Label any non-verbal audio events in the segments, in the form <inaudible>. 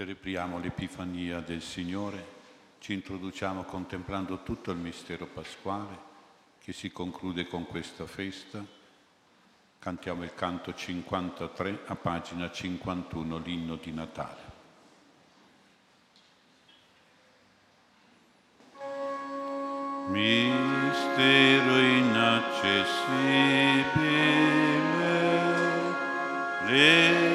Celebriamo l'Epifania del Signore, ci introduciamo contemplando tutto il mistero pasquale che si conclude con questa festa. Cantiamo il canto 53 a pagina 51, l'inno di Natale. Mistero inaccessibile,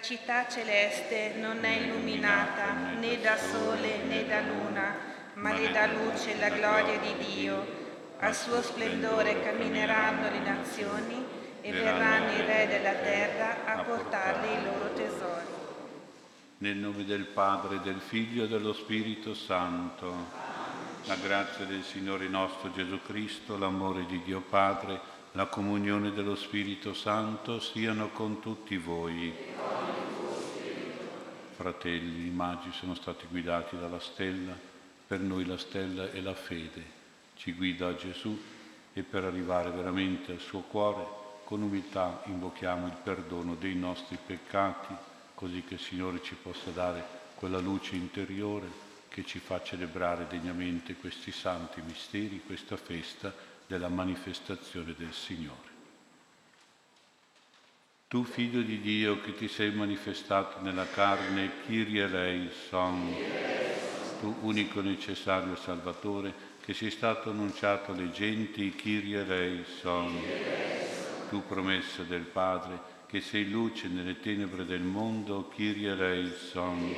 città celeste non è illuminata né da sole né da luna, ma ne dà luce la gloria di Dio. Al suo splendore cammineranno le nazioni e verranno i re della terra a portargli i loro tesori. Nel nome del Padre, del Figlio e dello Spirito Santo. La grazia del Signore nostro Gesù Cristo, l'amore di Dio Padre, la comunione dello Spirito Santo siano con tutti voi. Fratelli, i magi sono stati guidati dalla stella, per noi la stella è la fede, ci guida a Gesù e per arrivare veramente al suo cuore, con umiltà invochiamo il perdono dei nostri peccati, così che il Signore ci possa dare quella luce interiore che ci fa celebrare degnamente questi santi misteri, questa festa della manifestazione del Signore. Tu, figlio di Dio, che ti sei manifestato nella carne, Kyrie eleison, tu unico necessario Salvatore, che sei stato annunciato alle genti, Kyrie eleison, tu promessa del Padre, che sei luce nelle tenebre del mondo, Kyrie eleison,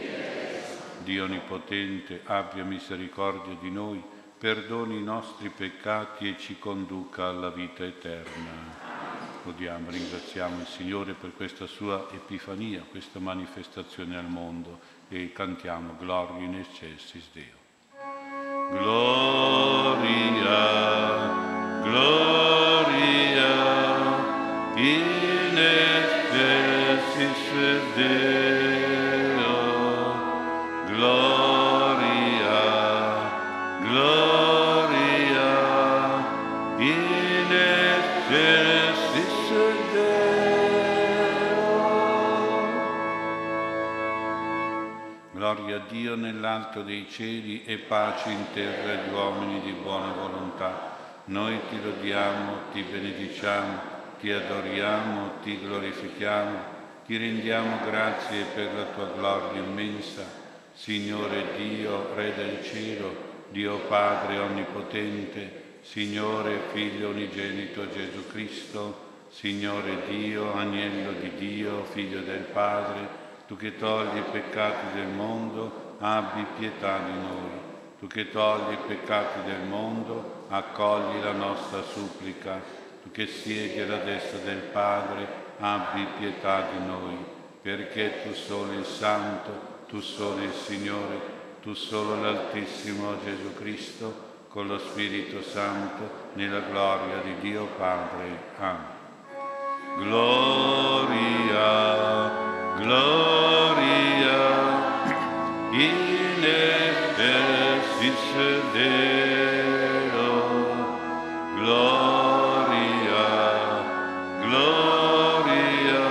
Dio Onnipotente, abbia misericordia di noi, perdoni i nostri peccati e ci conduca alla vita eterna. Lodiamo, ringraziamo il Signore per questa sua epifania, questa manifestazione al mondo e cantiamo Gloria in eccelsis Deo. Gloria, gloria in excelsis Deo. Dio nell'alto dei cieli e pace in terra agli uomini di buona volontà. Noi ti lodiamo, ti benediciamo, ti adoriamo, ti glorifichiamo, ti rendiamo grazie per la tua gloria immensa. Signore Dio, Re del cielo, Dio Padre Onnipotente, Signore Figlio Unigenito Gesù Cristo, Signore Dio, Agnello di Dio, Figlio del Padre, tu che togli i peccati del mondo, abbi pietà di noi. Tu che togli i peccati del mondo, accogli la nostra supplica. Tu che siedi alla destra del Padre, abbi pietà di noi, perché tu solo il Santo, tu solo il Signore, tu solo l'Altissimo Gesù Cristo, con lo Spirito Santo, nella gloria di Dio Padre. Amen. Gloria gloria in excelsis Deo, gloria, gloria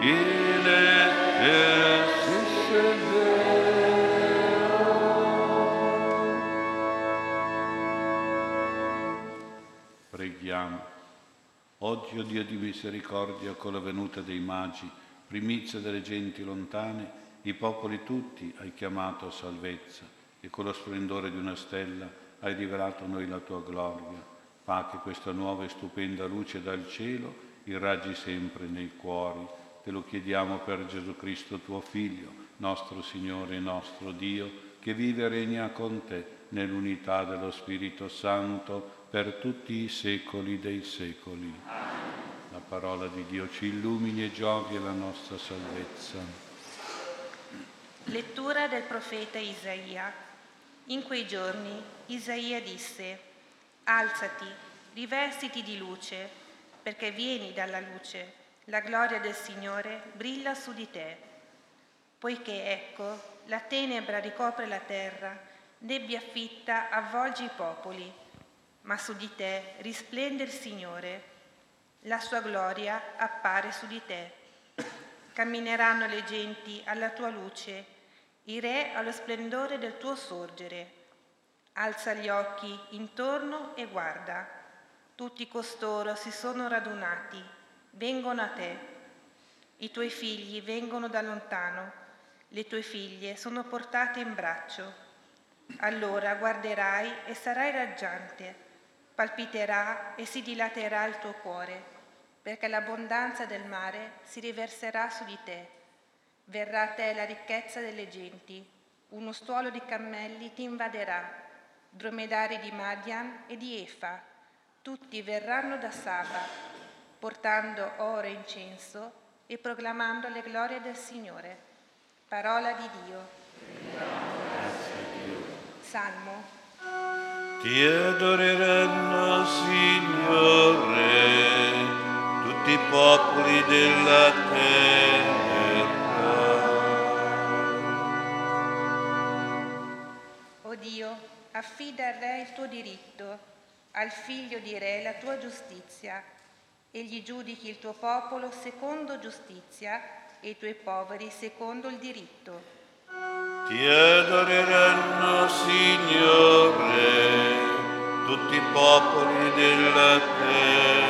in excelsis Deo. Preghiamo. Oggi, Dio di misericordia, con la venuta dei magi, primizia delle genti lontane, i popoli tutti hai chiamato a salvezza e con lo splendore di una stella hai rivelato a noi la tua gloria. Fa che questa nuova e stupenda luce dal cielo irraggi sempre nei cuori. Te lo chiediamo per Gesù Cristo tuo Figlio, nostro Signore e nostro Dio, che vive e regna con te nell'unità dello Spirito Santo per tutti i secoli dei secoli. Amen parola di Dio ci illumini e giovi la nostra salvezza. Lettura del profeta Isaia. In quei giorni Isaia disse, Alzati, rivestiti di luce, perché vieni dalla luce, la gloria del Signore brilla su di te. Poiché ecco, la tenebra ricopre la terra, nebbia fitta avvolge i popoli, ma su di te risplende il Signore la sua gloria appare su di te. Cammineranno le genti alla tua luce, i re allo splendore del tuo sorgere. Alza gli occhi intorno e guarda. Tutti costoro si sono radunati, vengono a te. I tuoi figli vengono da lontano, le tue figlie sono portate in braccio. Allora guarderai e sarai raggiante, palpiterà e si dilaterà il tuo cuore perché l'abbondanza del mare si riverserà su di te. Verrà a te la ricchezza delle genti, uno stuolo di cammelli ti invaderà, dromedari di Madian e di Efa, tutti verranno da Saba, portando oro e incenso e proclamando le glorie del Signore. Parola di Dio. Salmo. Ti adoreranno, Signore, tutti i popoli della terra. Affida al Re il tuo diritto, al figlio di Re la tua giustizia. Egli giudichi il tuo popolo secondo giustizia e i tuoi poveri secondo il diritto. Ti adoreranno, Signore, tutti i popoli della terra.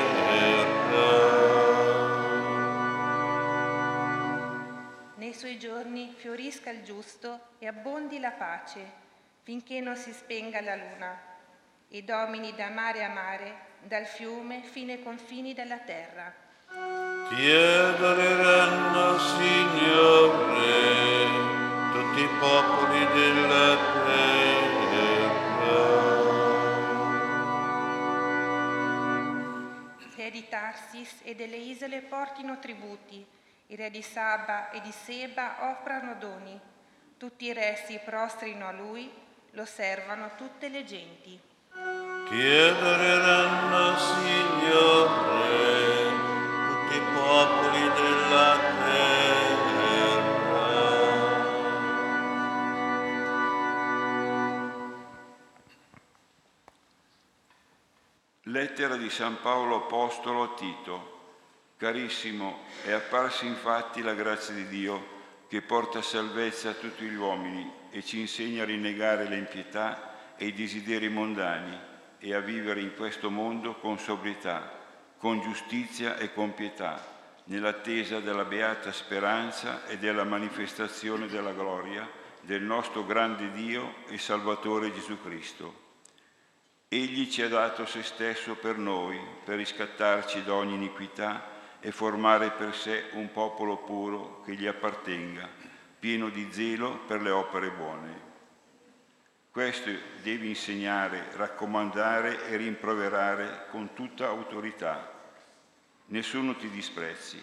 Nei suoi giorni fiorisca il giusto e abbondi la pace, finché non si spenga la luna, e domini da mare a mare, dal fiume fino ai confini della terra. Ti adoreranno, Signore, tutti i popoli della terra. Re di Tarsis e delle isole portino tributi, i re di Saba e di Seba offrano doni, tutti i re si prostrino a lui, lo servano tutte le genti. Ti adoreranno, Signore, tutti i popoli della terra. Lettera di San Paolo Apostolo a Tito. Carissimo, è apparsa infatti la grazia di Dio che porta salvezza a tutti gli uomini e ci insegna a rinnegare le impietà e i desideri mondani e a vivere in questo mondo con sobrietà, con giustizia e con pietà, nell'attesa della beata speranza e della manifestazione della gloria del nostro grande Dio e Salvatore Gesù Cristo. Egli ci ha dato se stesso per noi, per riscattarci da ogni iniquità e formare per sé un popolo puro che gli appartenga, pieno di zelo per le opere buone. Questo devi insegnare, raccomandare e rimproverare con tutta autorità. Nessuno ti disprezzi.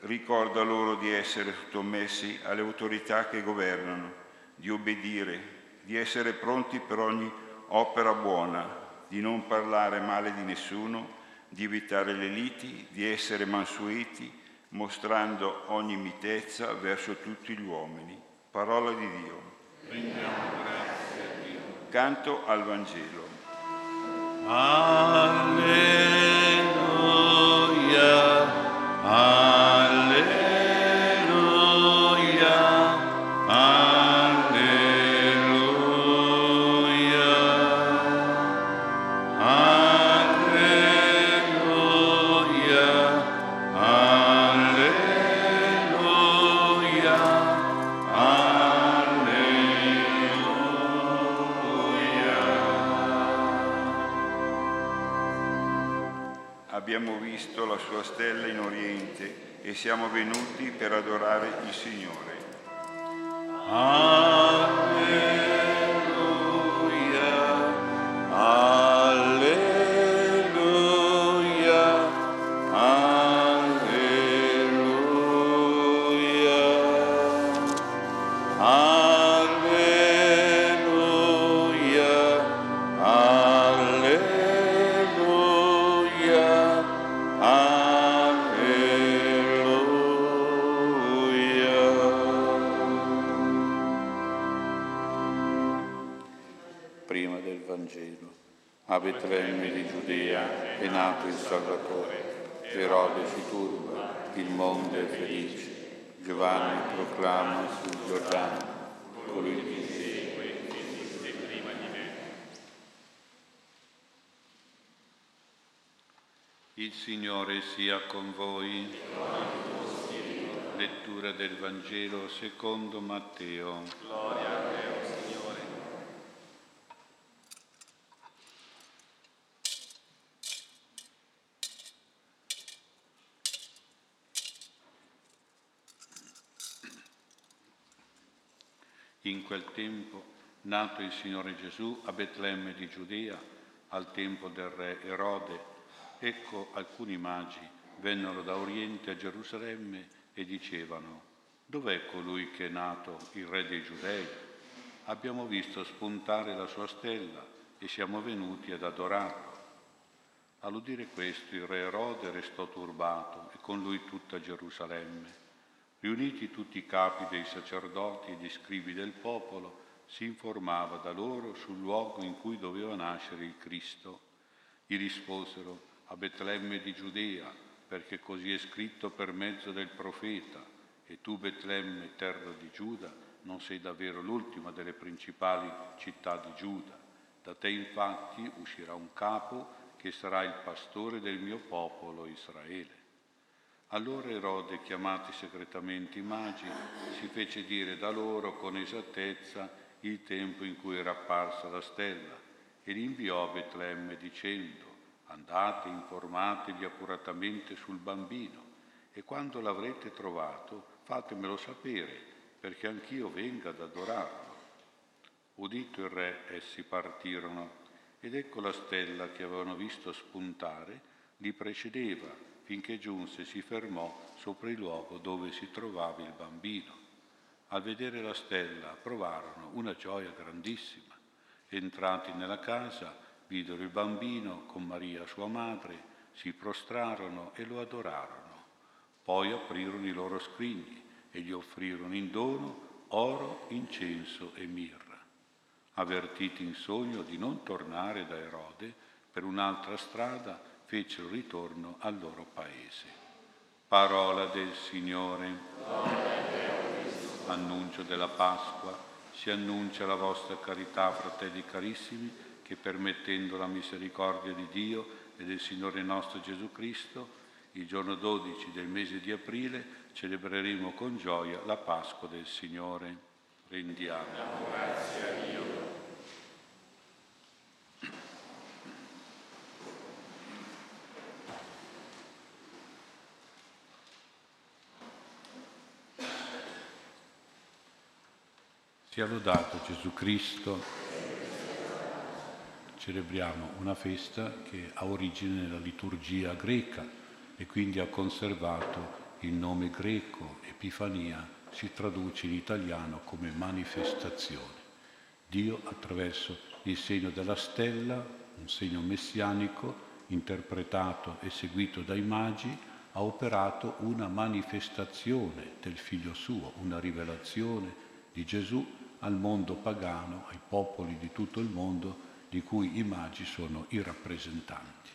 Ricorda loro di essere sottomessi alle autorità che governano, di obbedire, di essere pronti per ogni opera buona, di non parlare male di nessuno, di evitare le liti, di essere mansueti, mostrando ogni mitezza verso tutti gli uomini. Parola di Dio. Canto al Vangelo. Alleluia, Oriente e siamo venuti per adorare il Signore. Alleluia, alleluia, alleluia, A Betlemme di Giudea è nato il Salvatore. Erode si turba, il mondo è felice. Giovanni proclama sul Giordano, colui che segue prima di me. Il Signore sia con voi. Lettura del Vangelo secondo Matteo. In quel tempo, nato il Signore Gesù a Betlemme di Giudea, al tempo del re Erode, ecco alcuni magi vennero da Oriente a Gerusalemme e dicevano, dov'è colui che è nato, il re dei Giudei? abbiamo visto spuntare la sua stella e siamo venuti ad adorarlo. All'udire questo il re Erode restò turbato e con lui tutta Gerusalemme. Riuniti tutti i capi dei sacerdoti e gli scribi del popolo, si informava da loro sul luogo in cui doveva nascere il Cristo. Gli risposero a Betlemme di Giudea, perché così è scritto per mezzo del profeta, e tu Betlemme, terra di Giuda, non sei davvero l'ultima delle principali città di Giuda. Da te infatti uscirà un capo che sarà il pastore del mio popolo Israele. Allora Erode, chiamati segretamente i magi, si fece dire da loro con esattezza il tempo in cui era apparsa la stella e li inviò a Betlemme dicendo andate, informatevi accuratamente sul bambino e quando l'avrete trovato fatemelo sapere perché anch'io venga ad adorarlo. Udito il re, essi partirono ed ecco la stella che avevano visto spuntare li precedeva finché giunse e si fermò sopra il luogo dove si trovava il bambino. Al vedere la stella provarono una gioia grandissima. Entrati nella casa, videro il bambino con Maria sua madre, si prostrarono e lo adorarono. Poi aprirono i loro scrigni e gli offrirono in dono oro, incenso e mirra avvertiti in sogno di non tornare da Erode, per un'altra strada fecero ritorno al loro paese. Parola del Signore. Annuncio della Pasqua. Si annuncia la vostra carità, fratelli carissimi, che permettendo la misericordia di Dio e del Signore nostro Gesù Cristo, il giorno 12 del mese di aprile celebreremo con gioia la Pasqua del Signore. Rendiamo grazie a Dio. Sia lodato Gesù Cristo. Celebriamo una festa che ha origine nella liturgia greca e quindi ha conservato il nome greco, Epifania, si traduce in italiano come manifestazione. Dio attraverso il segno della stella, un segno messianico, interpretato e seguito dai magi, ha operato una manifestazione del figlio suo, una rivelazione di Gesù al mondo pagano, ai popoli di tutto il mondo di cui i magi sono i rappresentanti.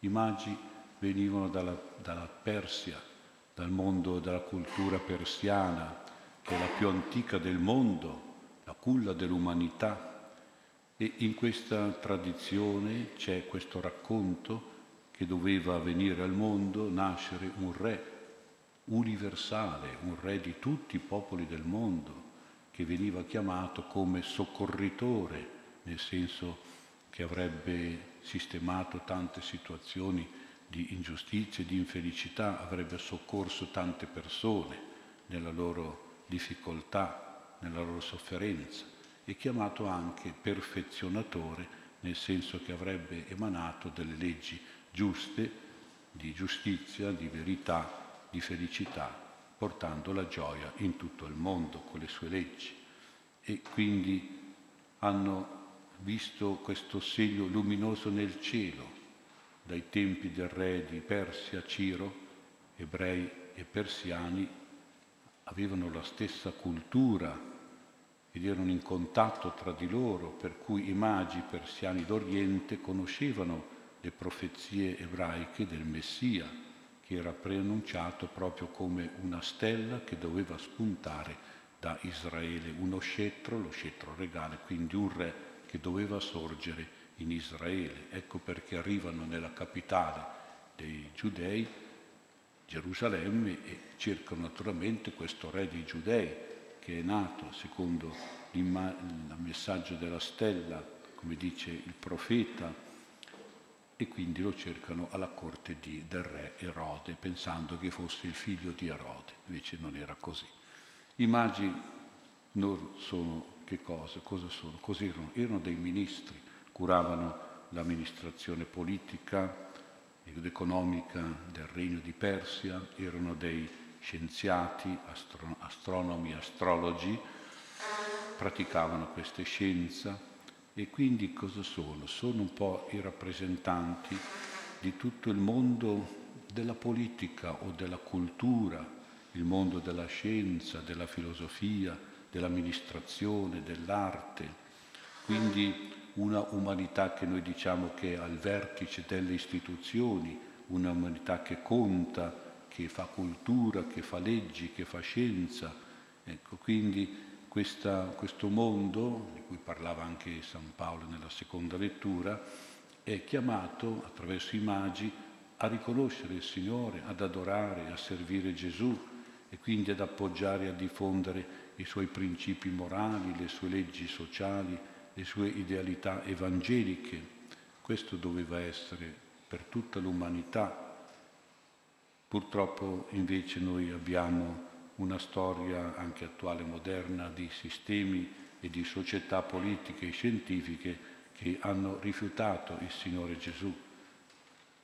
I magi venivano dalla, dalla Persia, dal mondo della cultura persiana, che è la più antica del mondo, la culla dell'umanità. E in questa tradizione c'è questo racconto che doveva venire al mondo, nascere un re universale, un re di tutti i popoli del mondo, che veniva chiamato come soccorritore, nel senso che avrebbe sistemato tante situazioni di ingiustizia e di infelicità, avrebbe soccorso tante persone nella loro difficoltà, nella loro sofferenza, e chiamato anche perfezionatore, nel senso che avrebbe emanato delle leggi giuste, di giustizia, di verità, di felicità portando la gioia in tutto il mondo con le sue leggi. E quindi hanno visto questo segno luminoso nel cielo, dai tempi del re di Persia, Ciro, ebrei e persiani avevano la stessa cultura ed erano in contatto tra di loro, per cui i magi persiani d'Oriente conoscevano le profezie ebraiche del Messia che era preannunciato proprio come una stella che doveva spuntare da Israele, uno scettro, lo scettro regale, quindi un re che doveva sorgere in Israele. Ecco perché arrivano nella capitale dei giudei, Gerusalemme, e cercano naturalmente questo re dei giudei che è nato secondo il messaggio della stella, come dice il profeta, e quindi lo cercano alla corte di, del re Erode, pensando che fosse il figlio di Erode, invece non era così. I magi non sono che cosa? Cosa sono? Cos'erano? Erano dei ministri, curavano l'amministrazione politica ed economica del regno di Persia, erano dei scienziati, astro- astronomi, astrologi praticavano queste scienze e quindi cosa sono? Sono un po' i rappresentanti di tutto il mondo della politica o della cultura, il mondo della scienza, della filosofia, dell'amministrazione, dell'arte. Quindi una umanità che noi diciamo che è al vertice delle istituzioni, una umanità che conta, che fa cultura, che fa leggi, che fa scienza. Ecco, quindi questa, questo mondo, di cui parlava anche San Paolo nella seconda lettura, è chiamato attraverso i magi a riconoscere il Signore, ad adorare, a servire Gesù e quindi ad appoggiare e a diffondere i suoi principi morali, le sue leggi sociali, le sue idealità evangeliche. Questo doveva essere per tutta l'umanità. Purtroppo invece noi abbiamo una storia anche attuale, moderna, di sistemi e di società politiche e scientifiche che hanno rifiutato il Signore Gesù,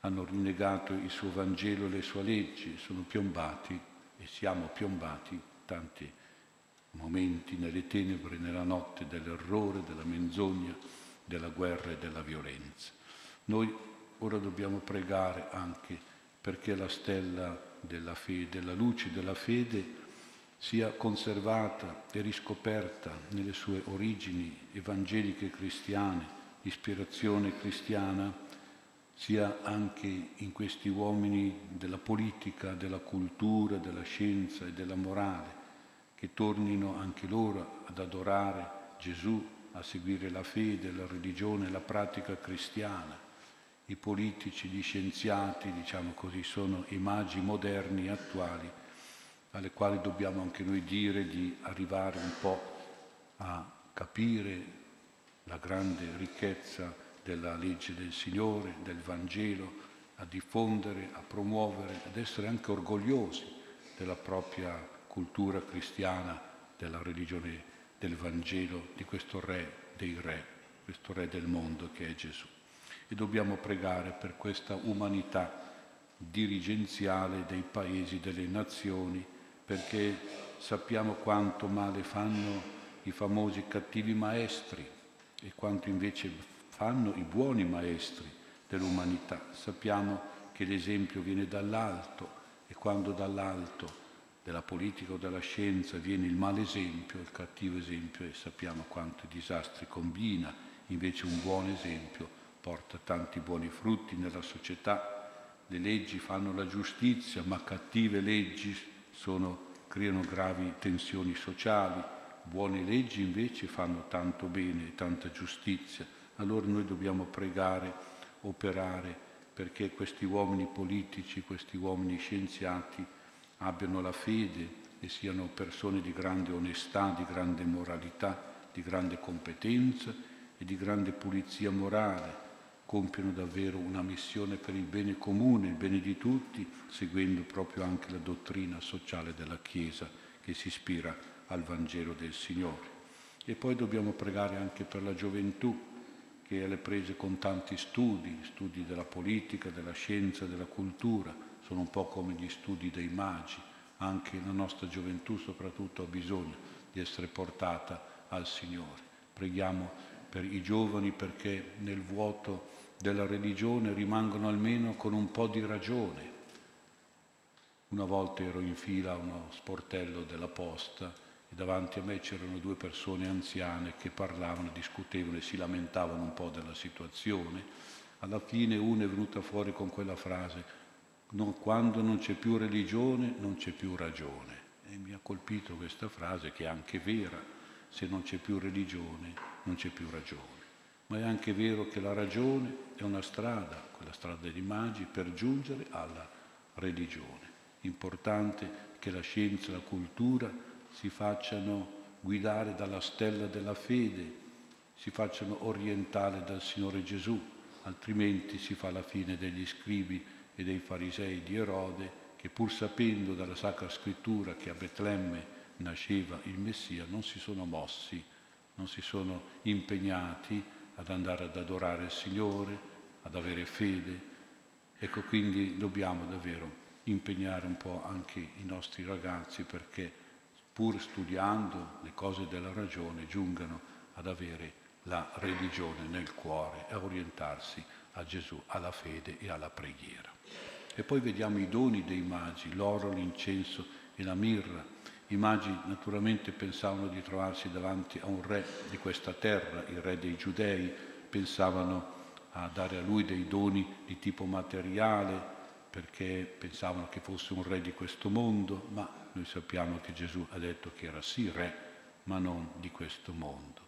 hanno rinnegato il suo Vangelo e le sue leggi, sono piombati e siamo piombati tanti momenti nelle tenebre, nella notte dell'errore, della menzogna, della guerra e della violenza. Noi ora dobbiamo pregare anche perché la stella della fede, la luce della fede, sia conservata e riscoperta nelle sue origini evangeliche cristiane, ispirazione cristiana, sia anche in questi uomini della politica, della cultura, della scienza e della morale, che tornino anche loro ad adorare Gesù, a seguire la fede, la religione, la pratica cristiana. I politici, gli scienziati, diciamo così, sono i magi moderni attuali alle quali dobbiamo anche noi dire di arrivare un po' a capire la grande ricchezza della legge del Signore, del Vangelo, a diffondere, a promuovere, ad essere anche orgogliosi della propria cultura cristiana, della religione del Vangelo, di questo Re dei Re, questo Re del mondo che è Gesù. E dobbiamo pregare per questa umanità dirigenziale dei paesi, delle nazioni, perché sappiamo quanto male fanno i famosi cattivi maestri e quanto invece fanno i buoni maestri dell'umanità. Sappiamo che l'esempio viene dall'alto e quando dall'alto della politica o della scienza viene il malesempio, il cattivo esempio, e sappiamo quanti disastri combina, invece un buon esempio porta tanti buoni frutti nella società. Le leggi fanno la giustizia, ma cattive leggi sono, creano gravi tensioni sociali, buone leggi invece fanno tanto bene e tanta giustizia. Allora noi dobbiamo pregare, operare perché questi uomini politici, questi uomini scienziati abbiano la fede e siano persone di grande onestà, di grande moralità, di grande competenza e di grande pulizia morale, compiono davvero una missione per il bene comune, il bene di tutti, seguendo proprio anche la dottrina sociale della Chiesa che si ispira al Vangelo del Signore. E poi dobbiamo pregare anche per la gioventù, che è alle prese con tanti studi, studi della politica, della scienza, della cultura, sono un po' come gli studi dei magi, anche la nostra gioventù soprattutto ha bisogno di essere portata al Signore. Preghiamo per i giovani perché nel vuoto della religione rimangono almeno con un po' di ragione. Una volta ero in fila a uno sportello della posta e davanti a me c'erano due persone anziane che parlavano, discutevano e si lamentavano un po' della situazione. Alla fine una è venuta fuori con quella frase, no, quando non c'è più religione non c'è più ragione. E mi ha colpito questa frase che è anche vera, se non c'è più religione non c'è più ragione ma è anche vero che la ragione è una strada, quella strada dei magi, per giungere alla religione. Importante che la scienza e la cultura si facciano guidare dalla stella della fede, si facciano orientare dal Signore Gesù, altrimenti si fa la fine degli scribi e dei farisei di Erode, che pur sapendo dalla Sacra Scrittura che a Betlemme nasceva il Messia, non si sono mossi, non si sono impegnati ad andare ad adorare il Signore, ad avere fede. Ecco, quindi dobbiamo davvero impegnare un po' anche i nostri ragazzi perché pur studiando le cose della ragione, giungano ad avere la religione nel cuore, a orientarsi a Gesù, alla fede e alla preghiera. E poi vediamo i doni dei magi, l'oro, l'incenso e la mirra. I magi naturalmente pensavano di trovarsi davanti a un re di questa terra, il re dei giudei, pensavano a dare a lui dei doni di tipo materiale perché pensavano che fosse un re di questo mondo, ma noi sappiamo che Gesù ha detto che era sì re, ma non di questo mondo.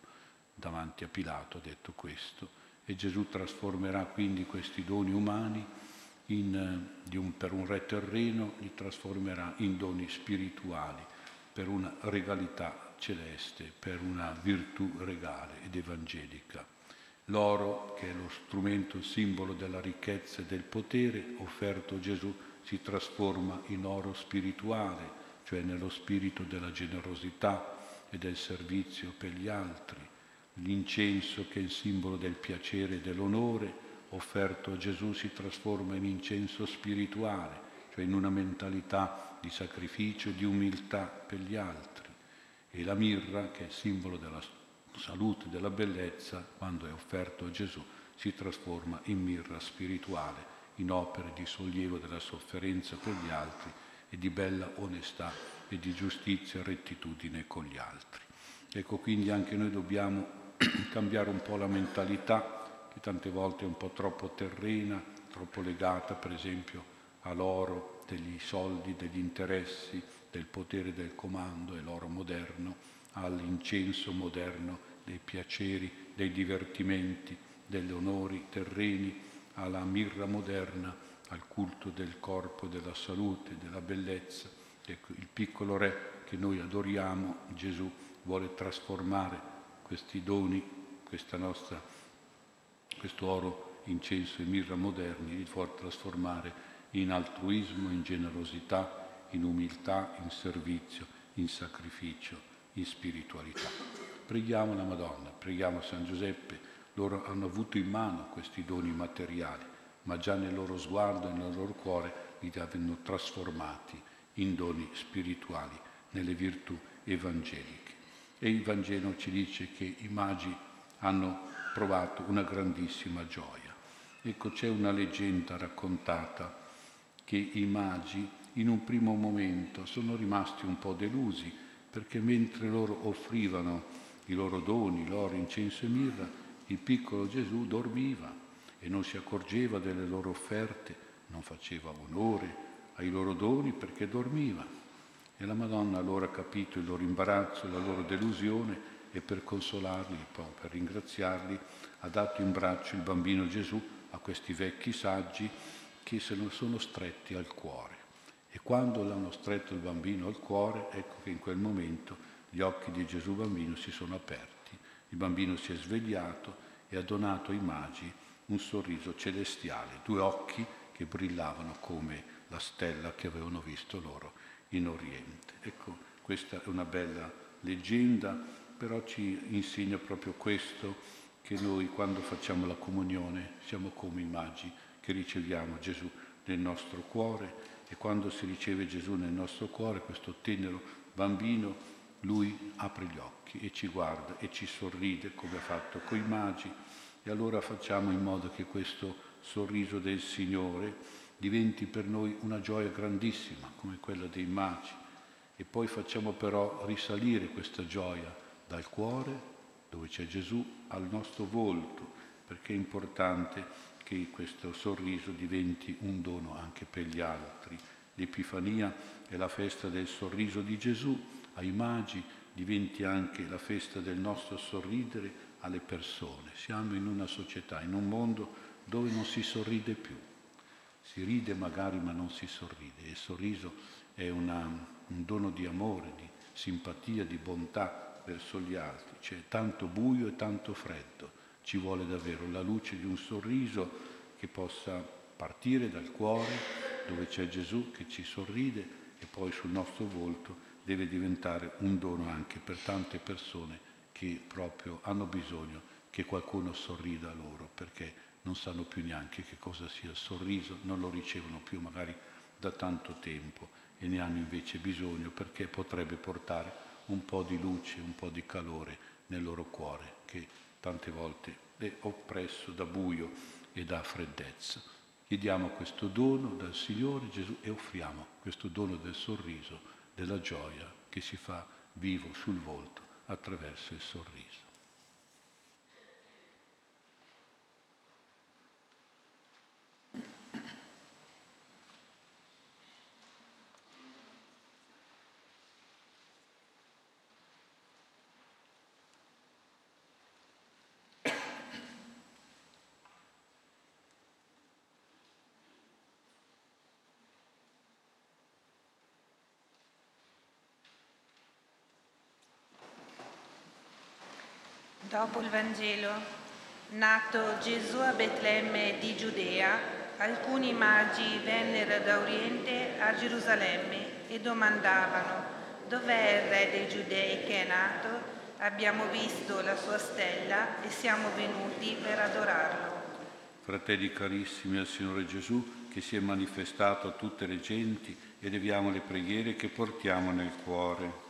Davanti a Pilato ha detto questo. E Gesù trasformerà quindi questi doni umani in, un, per un re terreno, li trasformerà in doni spirituali, per una regalità celeste, per una virtù regale ed evangelica. L'oro, che è lo strumento, simbolo della ricchezza e del potere, offerto a Gesù, si trasforma in oro spirituale, cioè nello spirito della generosità e del servizio per gli altri. L'incenso, che è il simbolo del piacere e dell'onore, offerto a Gesù, si trasforma in incenso spirituale, cioè in una mentalità di sacrificio e di umiltà per gli altri. E la mirra, che è simbolo della salute, della bellezza, quando è offerto a Gesù, si trasforma in mirra spirituale, in opere di sollievo della sofferenza per gli altri e di bella onestà e di giustizia e rettitudine con gli altri. Ecco, quindi anche noi dobbiamo <clears throat> cambiare un po' la mentalità, che tante volte è un po' troppo terrena, troppo legata per esempio all'oro, degli soldi, degli interessi, del potere del comando e l'oro moderno, all'incenso moderno dei piaceri, dei divertimenti, degli onori terreni, alla mirra moderna, al culto del corpo, della salute, della bellezza. Ecco, il piccolo re che noi adoriamo, Gesù, vuole trasformare questi doni, nostra, questo oro, incenso e mirra moderni, li può trasformare in altruismo, in generosità, in umiltà, in servizio, in sacrificio in spiritualità. Preghiamo la Madonna, preghiamo San Giuseppe, loro hanno avuto in mano questi doni materiali, ma già nel loro sguardo e nel loro cuore li avevano trasformati in doni spirituali, nelle virtù evangeliche. E il Vangelo ci dice che i magi hanno provato una grandissima gioia. Ecco, c'è una leggenda raccontata che i magi in un primo momento sono rimasti un po' delusi perché mentre loro offrivano i loro doni, l'oro, incenso e mirra, il piccolo Gesù dormiva e non si accorgeva delle loro offerte, non faceva onore ai loro doni perché dormiva. E la Madonna allora ha capito il loro imbarazzo, la loro delusione e per consolarli, per ringraziarli, ha dato in braccio il bambino Gesù a questi vecchi saggi che se lo sono stretti al cuore. E quando l'hanno stretto il bambino al cuore, ecco che in quel momento gli occhi di Gesù bambino si sono aperti, il bambino si è svegliato e ha donato ai magi un sorriso celestiale, due occhi che brillavano come la stella che avevano visto loro in Oriente. Ecco, questa è una bella leggenda, però ci insegna proprio questo, che noi quando facciamo la comunione siamo come i magi che riceviamo Gesù nel nostro cuore e quando si riceve Gesù nel nostro cuore, questo tenero bambino, lui apre gli occhi e ci guarda e ci sorride come ha fatto coi magi. E allora facciamo in modo che questo sorriso del Signore diventi per noi una gioia grandissima come quella dei magi. E poi facciamo però risalire questa gioia dal cuore dove c'è Gesù al nostro volto perché è importante che questo sorriso diventi un dono anche per gli altri. L'Epifania è la festa del sorriso di Gesù ai magi, diventi anche la festa del nostro sorridere alle persone. Siamo in una società, in un mondo dove non si sorride più. Si ride magari ma non si sorride. Il sorriso è una, un dono di amore, di simpatia, di bontà verso gli altri. C'è tanto buio e tanto freddo ci vuole davvero la luce di un sorriso che possa partire dal cuore dove c'è Gesù che ci sorride e poi sul nostro volto deve diventare un dono anche per tante persone che proprio hanno bisogno che qualcuno sorrida loro perché non sanno più neanche che cosa sia il sorriso, non lo ricevono più magari da tanto tempo e ne hanno invece bisogno perché potrebbe portare un po' di luce, un po' di calore nel loro cuore che tante volte è oppresso da buio e da freddezza. Chiediamo questo dono dal Signore Gesù e offriamo questo dono del sorriso, della gioia che si fa vivo sul volto attraverso il sorriso. Dopo il Vangelo, nato Gesù a Betlemme di Giudea, alcuni magi vennero da Oriente a Gerusalemme e domandavano, dov'è il re dei giudei che è nato? Abbiamo visto la sua stella e siamo venuti per adorarlo. Fratelli carissimi al Signore Gesù, che si è manifestato a tutte le genti, eleviamo le preghiere che portiamo nel cuore.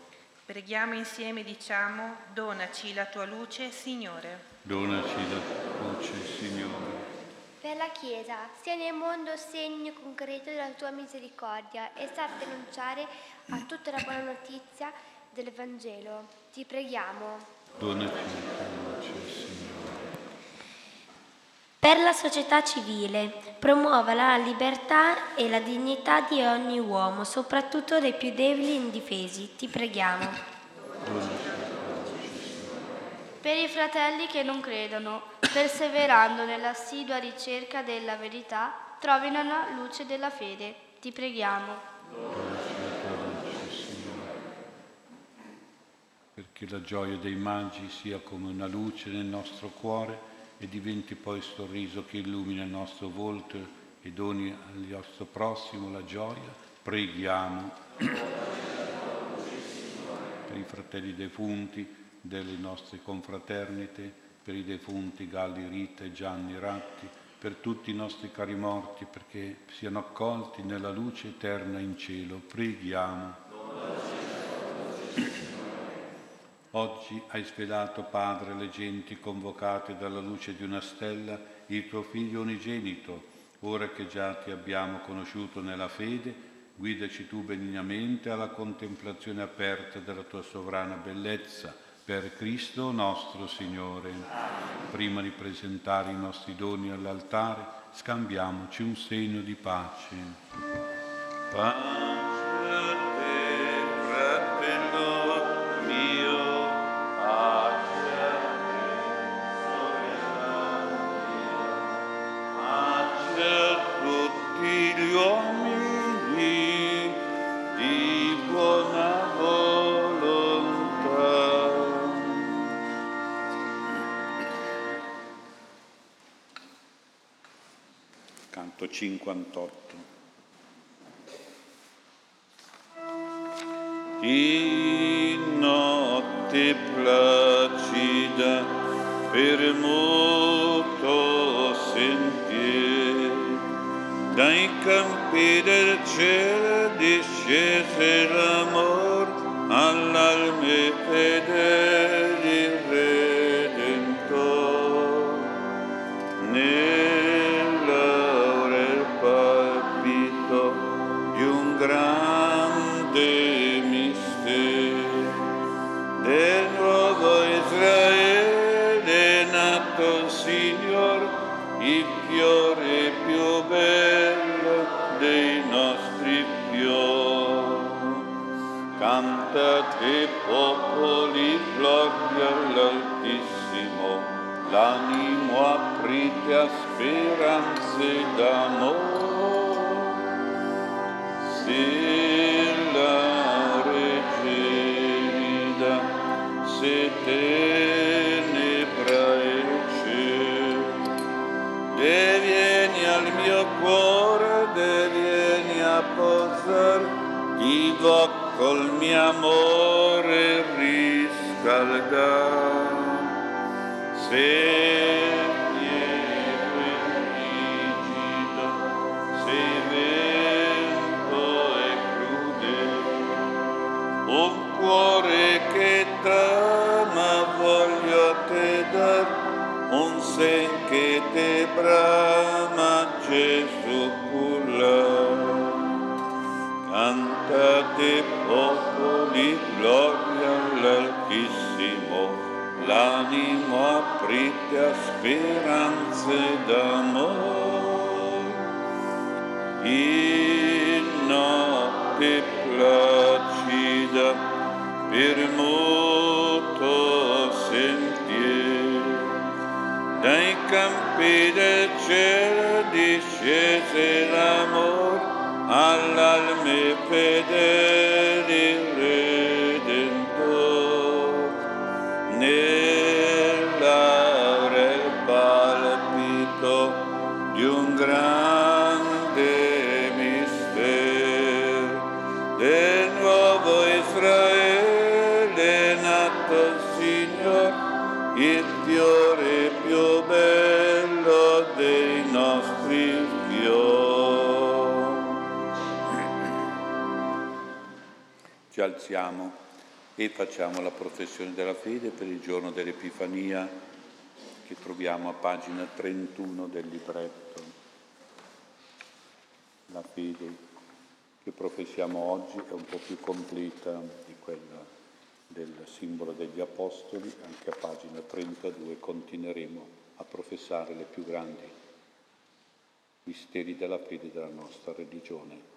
Preghiamo insieme e diciamo, donaci la tua luce, Signore. Donaci la tua luce, Signore. Per la Chiesa, sia nel mondo segno concreto della tua misericordia e sappia annunciare a tutta la buona notizia del Vangelo. Ti preghiamo. Donaci la tua luce, Signore. Per la società civile, promuova la libertà e la dignità di ogni uomo, soprattutto dei più deboli e indifesi. Ti preghiamo. Per i fratelli che non credono, perseverando nell'assidua ricerca della verità, trovino la luce della fede. Ti preghiamo. Perché la gioia dei magi sia come una luce nel nostro cuore e diventi poi il sorriso che illumina il nostro volto e doni al nostro prossimo la gioia, preghiamo per i fratelli defunti delle nostre confraternite, per i defunti Galli Rita e Gianni Ratti, per tutti i nostri cari morti perché siano accolti nella luce eterna in cielo. Preghiamo. Oggi hai svelato, Padre, le genti convocate dalla luce di una stella, il tuo Figlio unigenito. Ora che già ti abbiamo conosciuto nella fede, guidaci tu benignamente alla contemplazione aperta della tua sovrana bellezza. Per Cristo nostro Signore. Prima di presentare i nostri doni all'altare, scambiamoci un segno di pace. pace. 58. In notte placida per molto sentiero dai campi del cielo discese l'amor all'alme fedeli Cantate popoli, gloria all'Altissimo, l'animo aprite a speranze d'amore. Se l'aure gelida, se tenebra il cielo, e vieni al mio cuore, e vieni a posar, ti vo col mio amore all'Altissimo, l'animo aprite a speranze d'amore. In notte placida, per moto sentiero, dai campi del cielo discese l'amore all'alme fedeli Ci alziamo e facciamo la professione della fede per il giorno dell'Epifania che troviamo a pagina 31 del libretto. La fede che professiamo oggi è un po' più completa di quella del simbolo degli Apostoli, anche a pagina 32 continueremo a professare le più grandi misteri della fede della nostra religione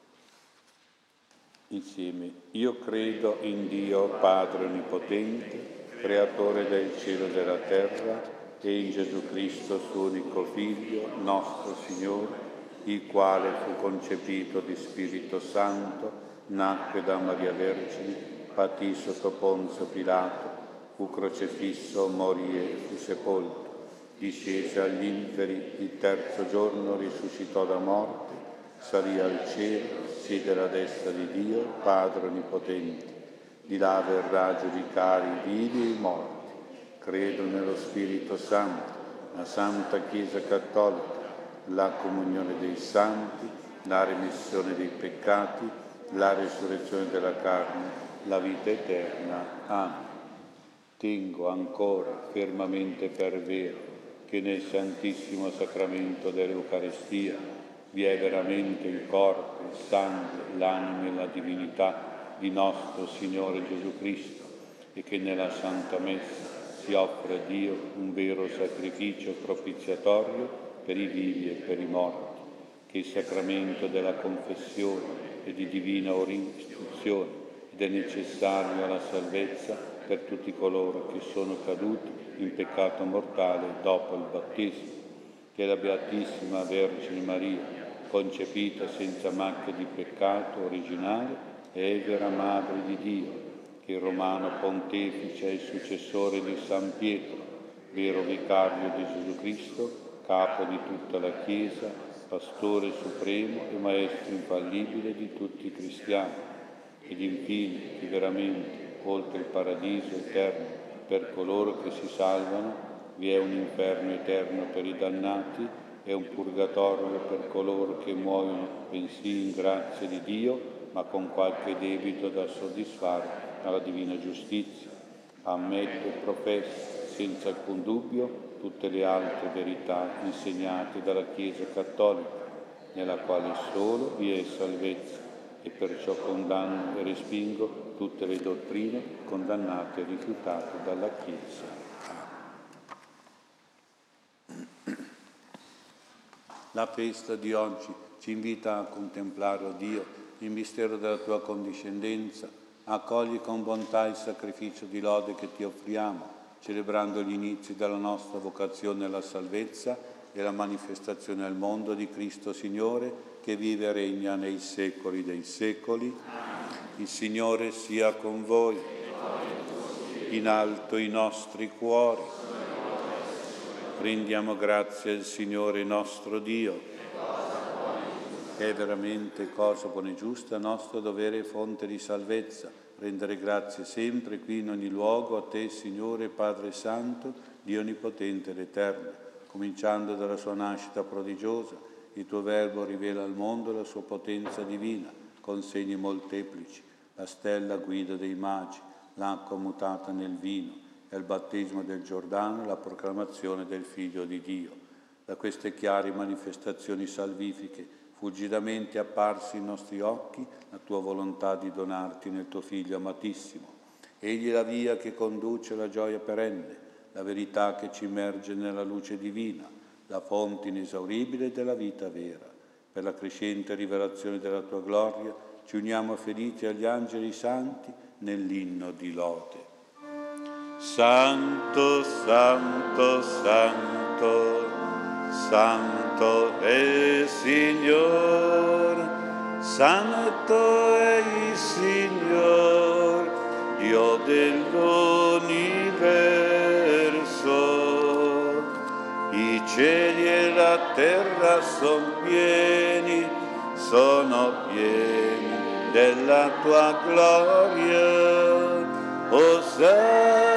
insieme. Io credo in Dio Padre Onnipotente, Creatore del cielo e della terra, e in Gesù Cristo, suo unico Figlio, nostro Signore, il quale fu concepito di Spirito Santo, nacque da Maria Vergine, patì sotto Ponzio Pilato, fu crocefisso, morì e fu sepolto, discese agli inferi, il terzo giorno risuscitò da morte, salì al cielo, siede alla destra di Dio, Padre Onnipotente. Di là verrà a giudicare i vivi e i morti. Credo nello Spirito Santo, la Santa Chiesa Cattolica, la comunione dei santi, la remissione dei peccati, la risurrezione della carne, la vita eterna. Amen. Tengo ancora fermamente per vero che nel Santissimo Sacramento dell'Eucaristia vi è veramente il corpo, il sangue, l'anima e la divinità di nostro Signore Gesù Cristo e che nella Santa Messa si offre a Dio un vero sacrificio propiziatorio per i vivi e per i morti, che il sacramento della confessione è di divina istruzione ed è necessario alla salvezza per tutti coloro che sono caduti in peccato mortale dopo il battesimo, che la Beatissima Vergine Maria, concepita senza macchia di peccato originale, è vera Madre di Dio, che il Romano Pontefice e successore di San Pietro, vero vicario di Gesù Cristo, capo di tutta la Chiesa, pastore supremo e maestro infallibile di tutti i cristiani, ed infine che veramente, oltre il paradiso eterno per coloro che si salvano, vi è un inferno eterno per i dannati è un purgatorio per coloro che muoiono bensì in grazia di Dio, ma con qualche debito da soddisfare alla divina giustizia. Ammetto e professo senza alcun dubbio tutte le altre verità insegnate dalla Chiesa Cattolica, nella quale solo vi è salvezza e perciò condanno e respingo tutte le dottrine condannate e rifiutate dalla Chiesa. La festa di oggi ci invita a contemplare, oh Dio, il mistero della tua condiscendenza. Accogli con bontà il sacrificio di lode che ti offriamo, celebrando gli inizi della nostra vocazione alla salvezza e la manifestazione al mondo di Cristo Signore, che vive e regna nei secoli dei secoli. Il Signore sia con voi. In alto i nostri cuori Rendiamo grazie al Signore nostro Dio, è veramente cosa buona e giusta, nostro dovere e fonte di salvezza. Rendere grazie sempre, qui in ogni luogo, a te, Signore Padre Santo, Dio Onnipotente ed Eterno, cominciando dalla sua nascita prodigiosa, il tuo Verbo rivela al mondo la sua potenza divina, con segni molteplici, la stella guida dei magi, l'acqua mutata nel vino, al battesimo del Giordano la proclamazione del Figlio di Dio. Da queste chiare manifestazioni salvifiche, fulgidamente apparsi ai nostri occhi la tua volontà di donarti nel tuo Figlio amatissimo. Egli è la via che conduce alla gioia perenne, la verità che ci immerge nella luce divina, la fonte inesauribile della vita vera. Per la crescente rivelazione della tua gloria ci uniamo felici agli angeli santi nell'inno di lode. Santo, santo, santo, santo è il Signore, santo è il Signore, Dio dell'universo. I cieli e la terra sono pieni, sono pieni della tua gloria. Osanna,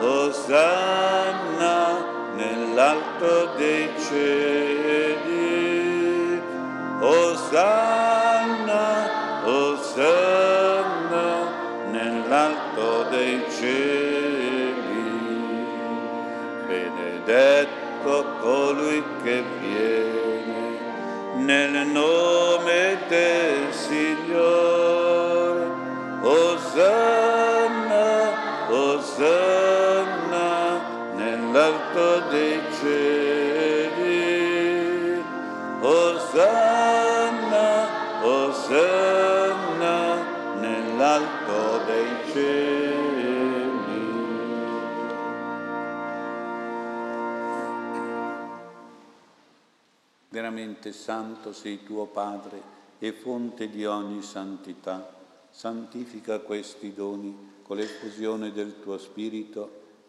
Osanna nell'alto dei cieli. Osanna, Osanna nell'alto dei cieli. Benedetto colui che viene nel nome del Signore. Osanna, Osanna nell'alto dei cieli. Osanna, Osanna nell'alto dei cieli. Veramente santo sei tuo Padre e fonte di ogni santità. Santifica questi doni con l'effusione del tuo Spirito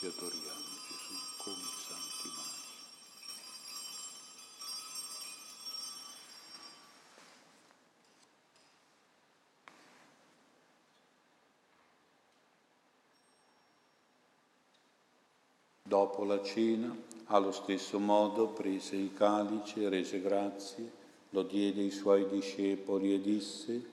Ti adoriamo Gesù come santi magi. Dopo la cena, allo stesso modo, prese il calice, rese grazie, lo diede ai suoi discepoli e disse,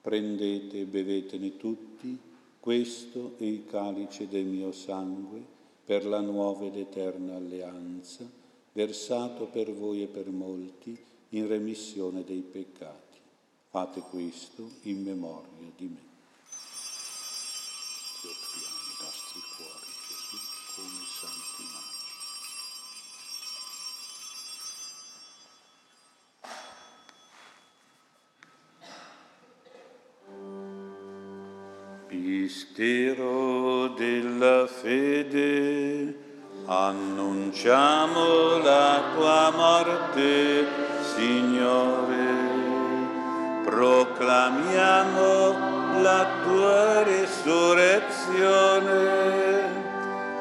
prendete e bevetene tutti, questo è il calice del mio sangue per la nuova ed eterna alleanza, versato per voi e per molti in remissione dei peccati. Fate questo in memoria di me. Annunciamo la tua morte, Signore, proclamiamo la tua risurrezione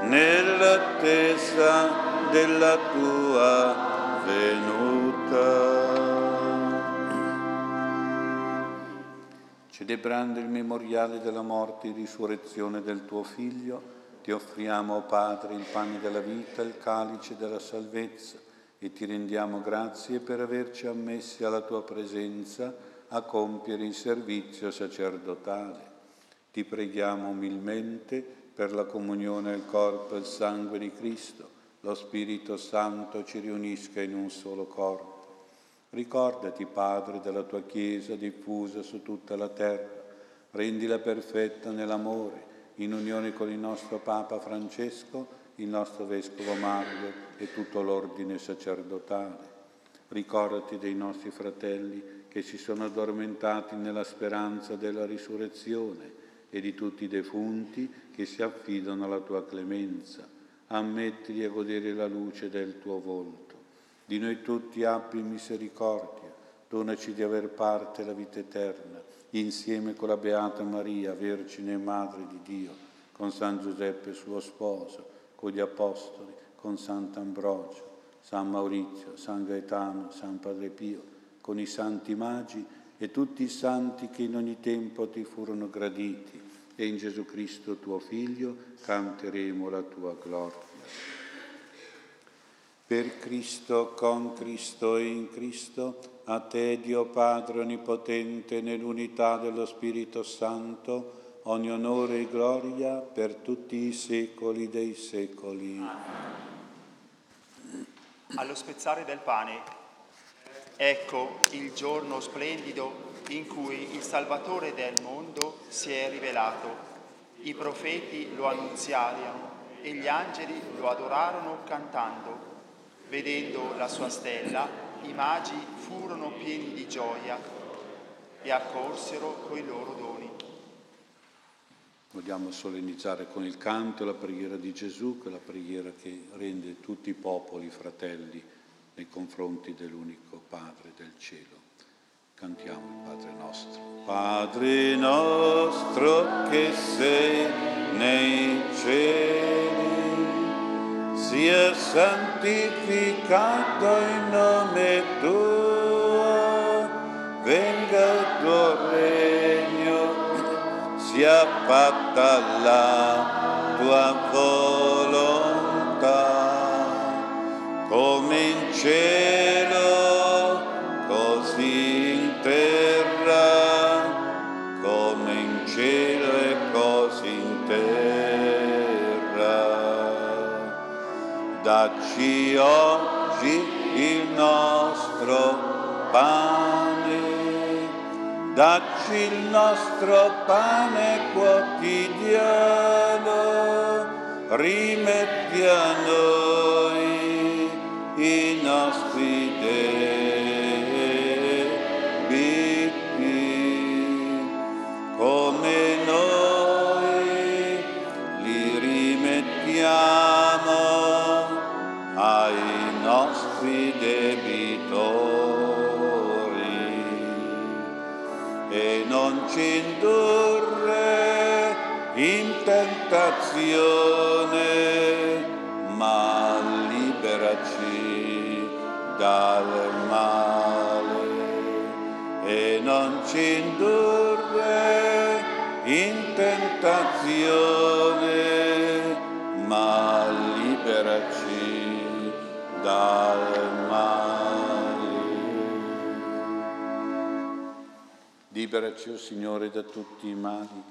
nell'attesa della tua venuta. Celebrando il memoriale della morte e risurrezione del tuo Figlio, ti offriamo, Padre, il pane della vita, il calice della salvezza e ti rendiamo grazie per averci ammessi alla tua presenza a compiere il servizio sacerdotale. Ti preghiamo umilmente per la comunione al corpo e al sangue di Cristo, lo Spirito Santo ci riunisca in un solo corpo. Ricordati, Padre, della tua Chiesa diffusa su tutta la terra, rendila perfetta nell'amore, in unione con il nostro Papa Francesco, il nostro Vescovo Mario e tutto l'ordine sacerdotale. Ricordati dei nostri fratelli che si sono addormentati nella speranza della risurrezione e di tutti i defunti che si affidano alla tua clemenza. Ammettili a godere la luce del tuo volto. Di noi tutti abbi misericordia, donaci di aver parte la vita eterna, insieme con la Beata Maria, Vergine e Madre di Dio, con San Giuseppe suo sposo, con gli Apostoli, con Sant'Ambrogio, San Maurizio, San Gaetano, San Padre Pio, con i santi magi e tutti i santi che in ogni tempo ti furono graditi e in Gesù Cristo tuo Figlio canteremo la tua gloria. Per Cristo, con Cristo e in Cristo, a te Dio Padre Onnipotente, nell'unità dello Spirito Santo, ogni onore e gloria per tutti i secoli dei secoli. Allo spezzare del pane Ecco il giorno splendido in cui il Salvatore del mondo si è rivelato. I profeti lo annunziarono e gli angeli lo adorarono cantando. Vedendo la sua stella, i magi furono pieni di gioia e accorsero coi loro doni. Vogliamo solennizzare con il canto la preghiera di Gesù, che è la preghiera che rende tutti i popoli fratelli nei confronti dell'unico Padre del cielo. Cantiamo il Padre nostro. Padre nostro che sei nei cieli, sia santificato il nome tuo, venga il tuo regno, sia fatta la tua volontà come in cielo, Dacci oggi il nostro pane, dacci il nostro pane quotidiano, rimetti a noi i nostri tentazione, ma liberaci dal male e non ci indurre in tentazione, ma liberaci dal male. Liberaci, o oh Signore, da tutti i mali,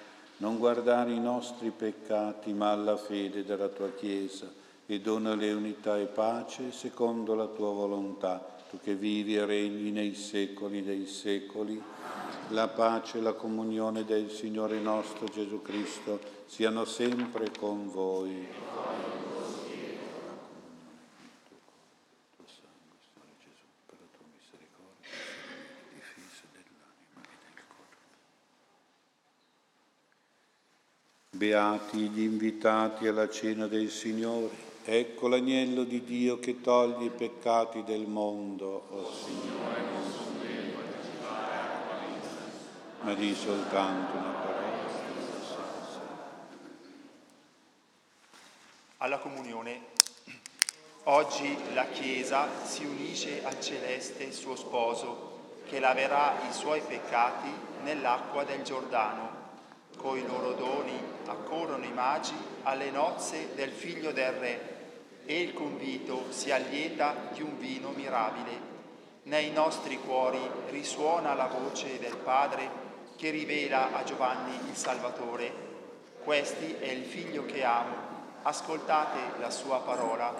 non guardare i nostri peccati, ma alla fede della tua Chiesa e donale unità e pace secondo la tua volontà, tu che vivi e regni nei secoli dei secoli. La pace e la comunione del Signore nostro Gesù Cristo siano sempre con voi. Beati gli invitati alla cena del Signore. Ecco l'agnello di Dio che toglie i peccati del mondo, o oh Signore. Ma di soltanto una parola. Alla comunione. Oggi la Chiesa si unisce al celeste suo sposo, che laverà i suoi peccati nell'acqua del Giordano. Coi loro doni accorrono i magi alle nozze del figlio del re e il convito si allieta di un vino mirabile. Nei nostri cuori risuona la voce del Padre che rivela a Giovanni il Salvatore. Questi è il figlio che amo. Ascoltate la sua parola.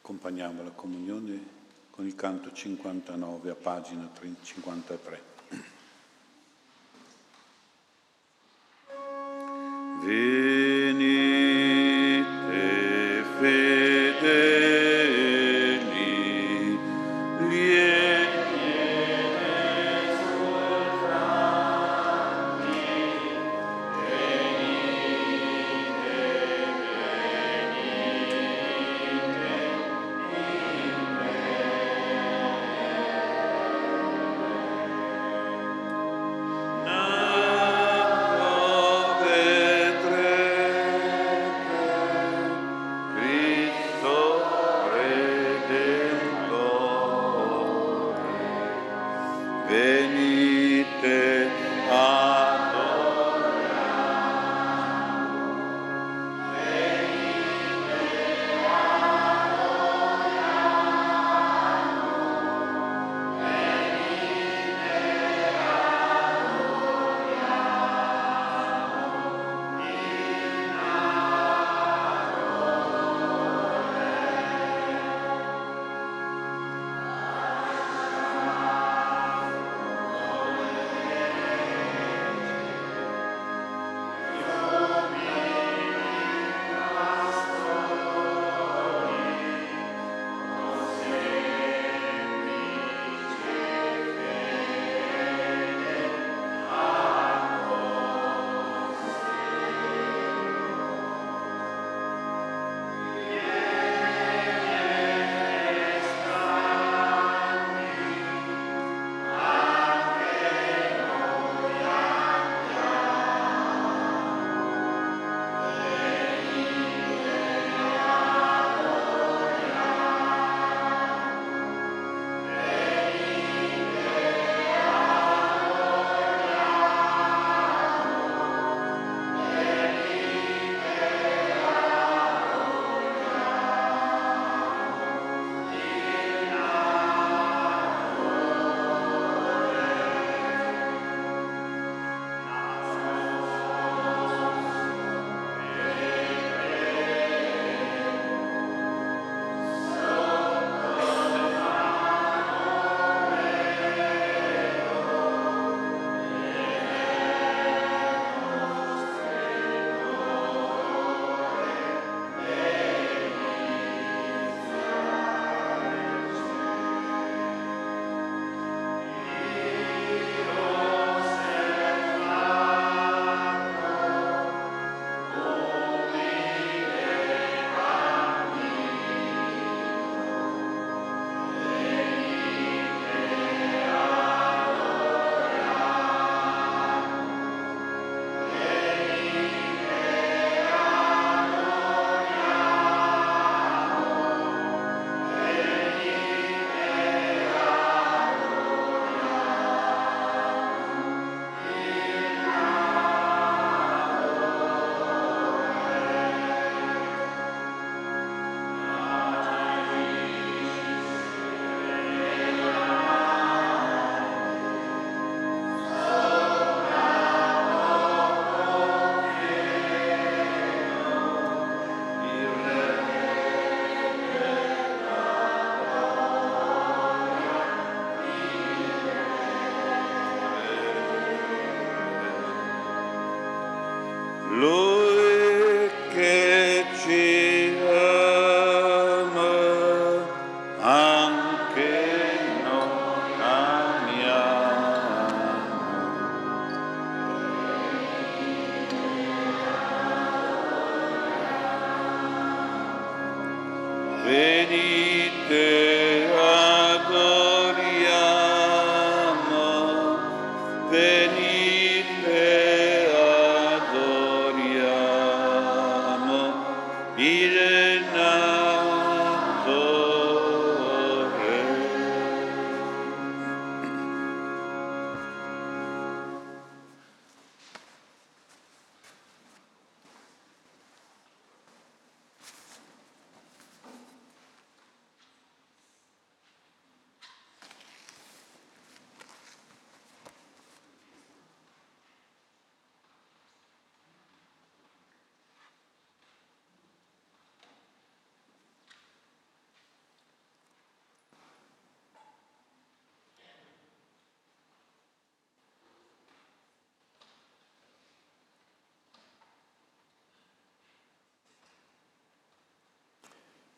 Accompagniamo la comunione con il canto 59 a pagina 53. Vê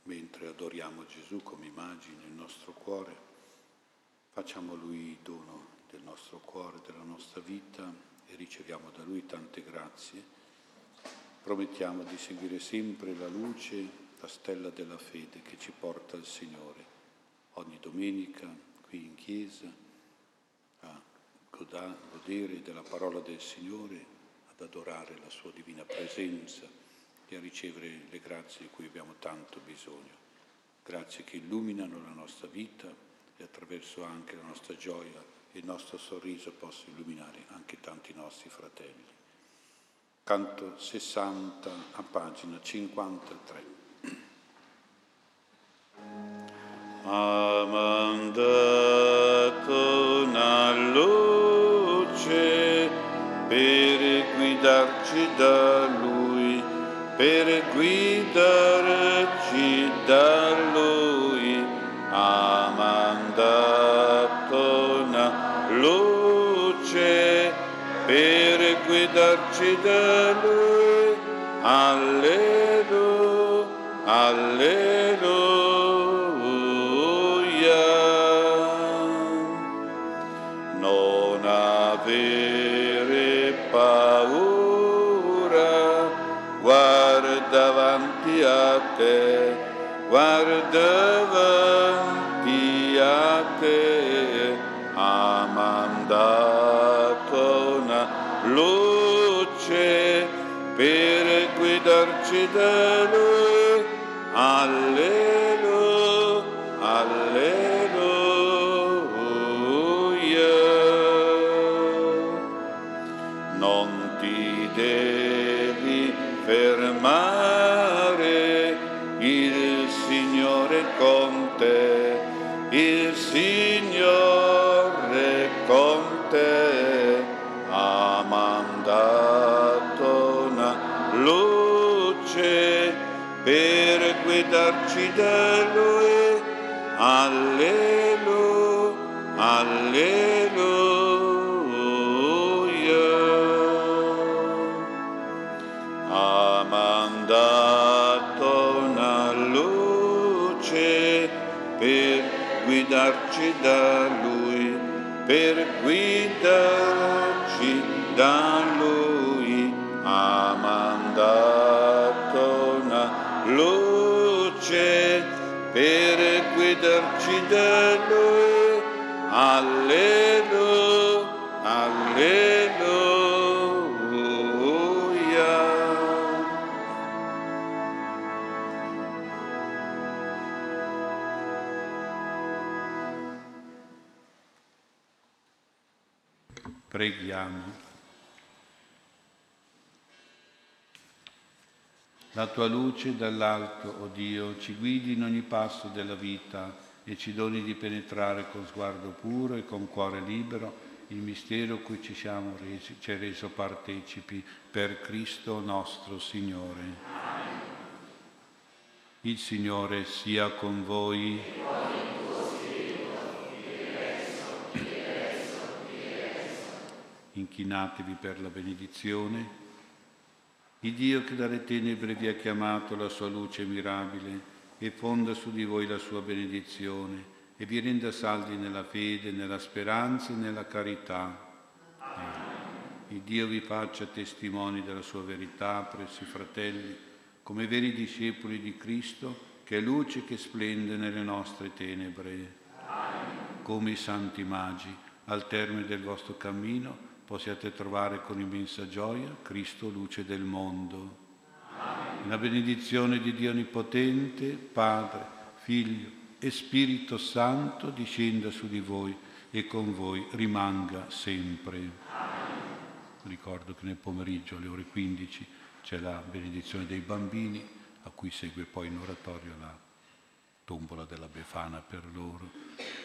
mentre adoriamo Gesù come immagine nel nostro cuore, facciamo Lui dono del nostro cuore, della nostra vita e riceviamo da Lui tante grazie. Promettiamo di seguire sempre la luce, la stella della fede che ci porta al Signore ogni domenica qui in chiesa a godere della parola del Signore, ad adorare la sua divina presenza e a ricevere le grazie di cui abbiamo tanto bisogno. Grazie che illuminano la nostra vita e attraverso anche la nostra gioia e il nostro sorriso possa illuminare anche tanti nostri fratelli. Canto 60 a pagina 53. Ha <clears throat> guidarci da Lui ha mandato una luce per guidarci da Lui. Guarda davanti a te, ha mandato una luce per guidarci da lui. Alleluia, alleluia. Guidarci Preghiamo. La tua luce dall'alto, o oh Dio, ci guidi in ogni passo della vita e ci doni di penetrare con sguardo puro e con cuore libero il mistero cui ci siamo resi, ci è reso partecipi per Cristo nostro Signore. Il Signore sia con voi. inchinatevi per la benedizione. Il Dio che dalle tenebre vi ha chiamato la sua luce mirabile e fonda su di voi la sua benedizione e vi renda saldi nella fede, nella speranza e nella carità. Il Dio vi faccia testimoni della sua verità, prezzi fratelli, come veri discepoli di Cristo, che che è luce che splende nelle nostre tenebre. Come i santi magi, al termine del vostro cammino, possiate trovare con immensa gioia Cristo luce del mondo. La benedizione di Dio Onnipotente, Padre, Figlio e Spirito Santo discenda su di voi e con voi rimanga sempre. Ricordo che nel pomeriggio alle ore 15 c'è la benedizione dei bambini, a cui segue poi in oratorio la tombola della Befana per loro.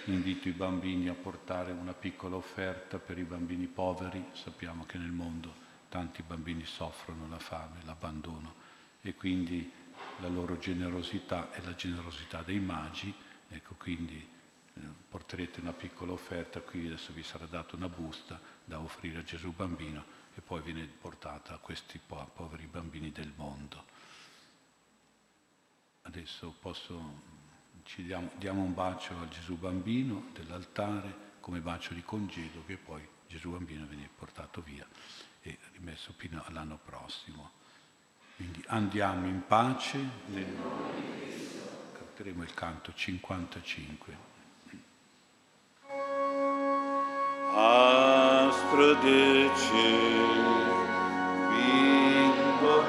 Invito i bambini a portare una piccola offerta per i bambini poveri. Sappiamo che nel mondo tanti bambini soffrono la fame, l'abbandono e quindi la loro generosità è la generosità dei magi. Ecco, quindi eh, porterete una piccola offerta, qui adesso vi sarà data una busta da offrire a Gesù bambino e poi viene portata a questi po- poveri bambini del mondo. Adesso posso, ci diamo, diamo un bacio a Gesù bambino dell'altare come bacio di congedo che poi Gesù bambino viene portato via e rimesso fino all'anno prossimo. Quindi andiamo in pace. Nel... Canteremo il canto 55. Astro de cielo, bimbo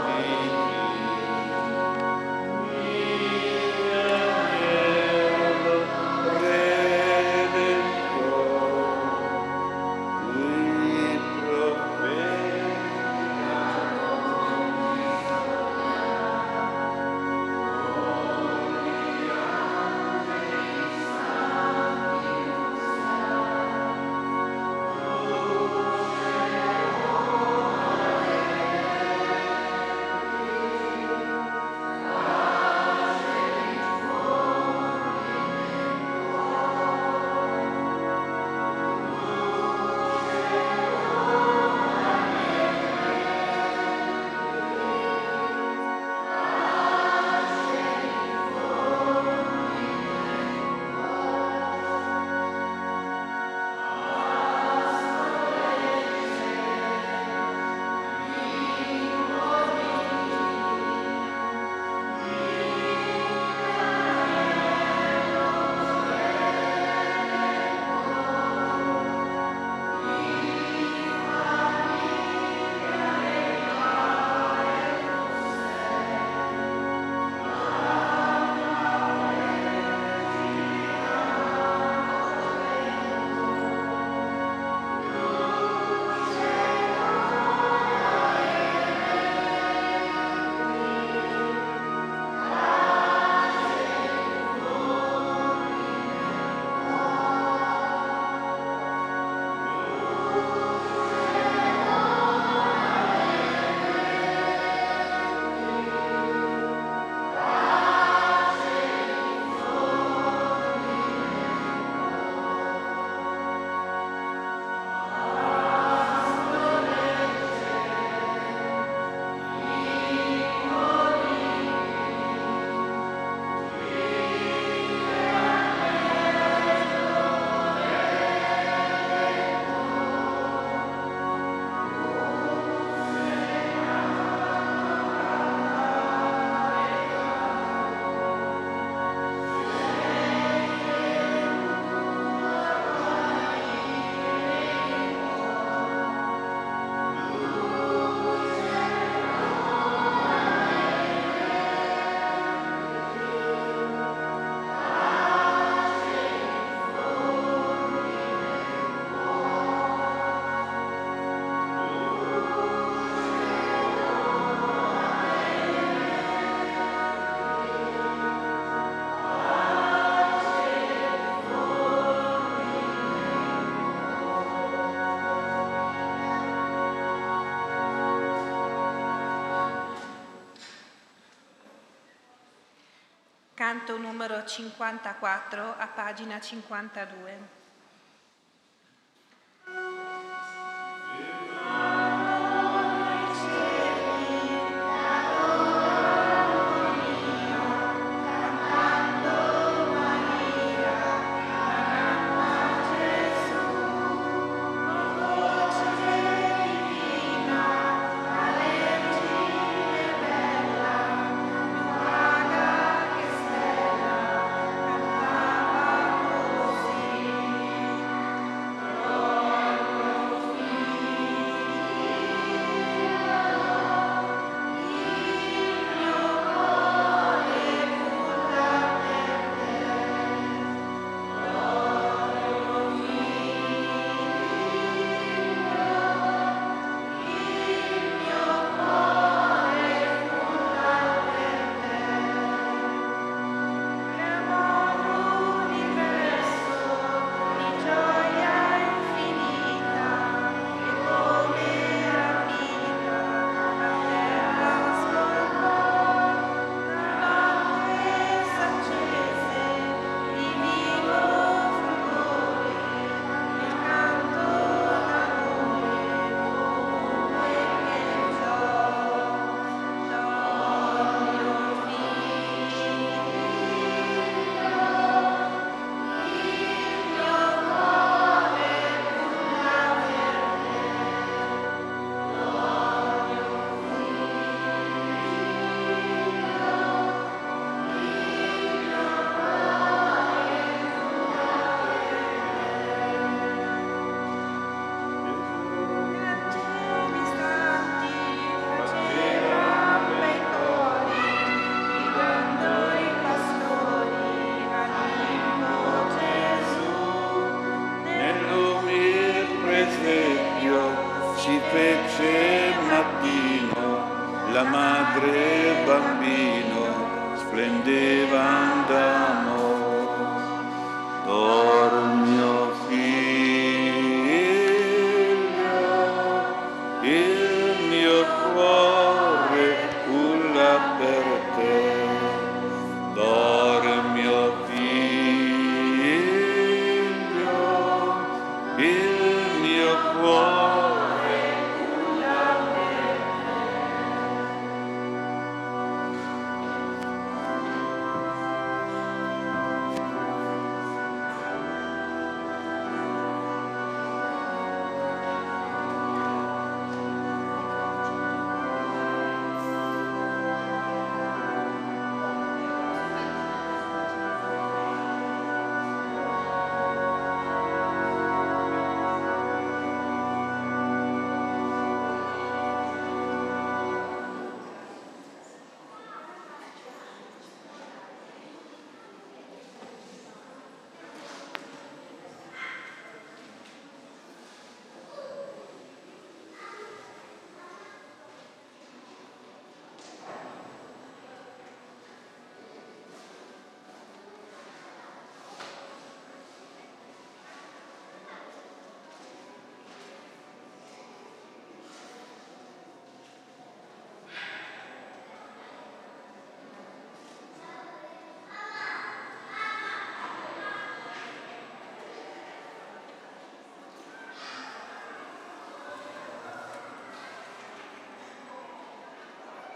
numero 54 a pagina 52.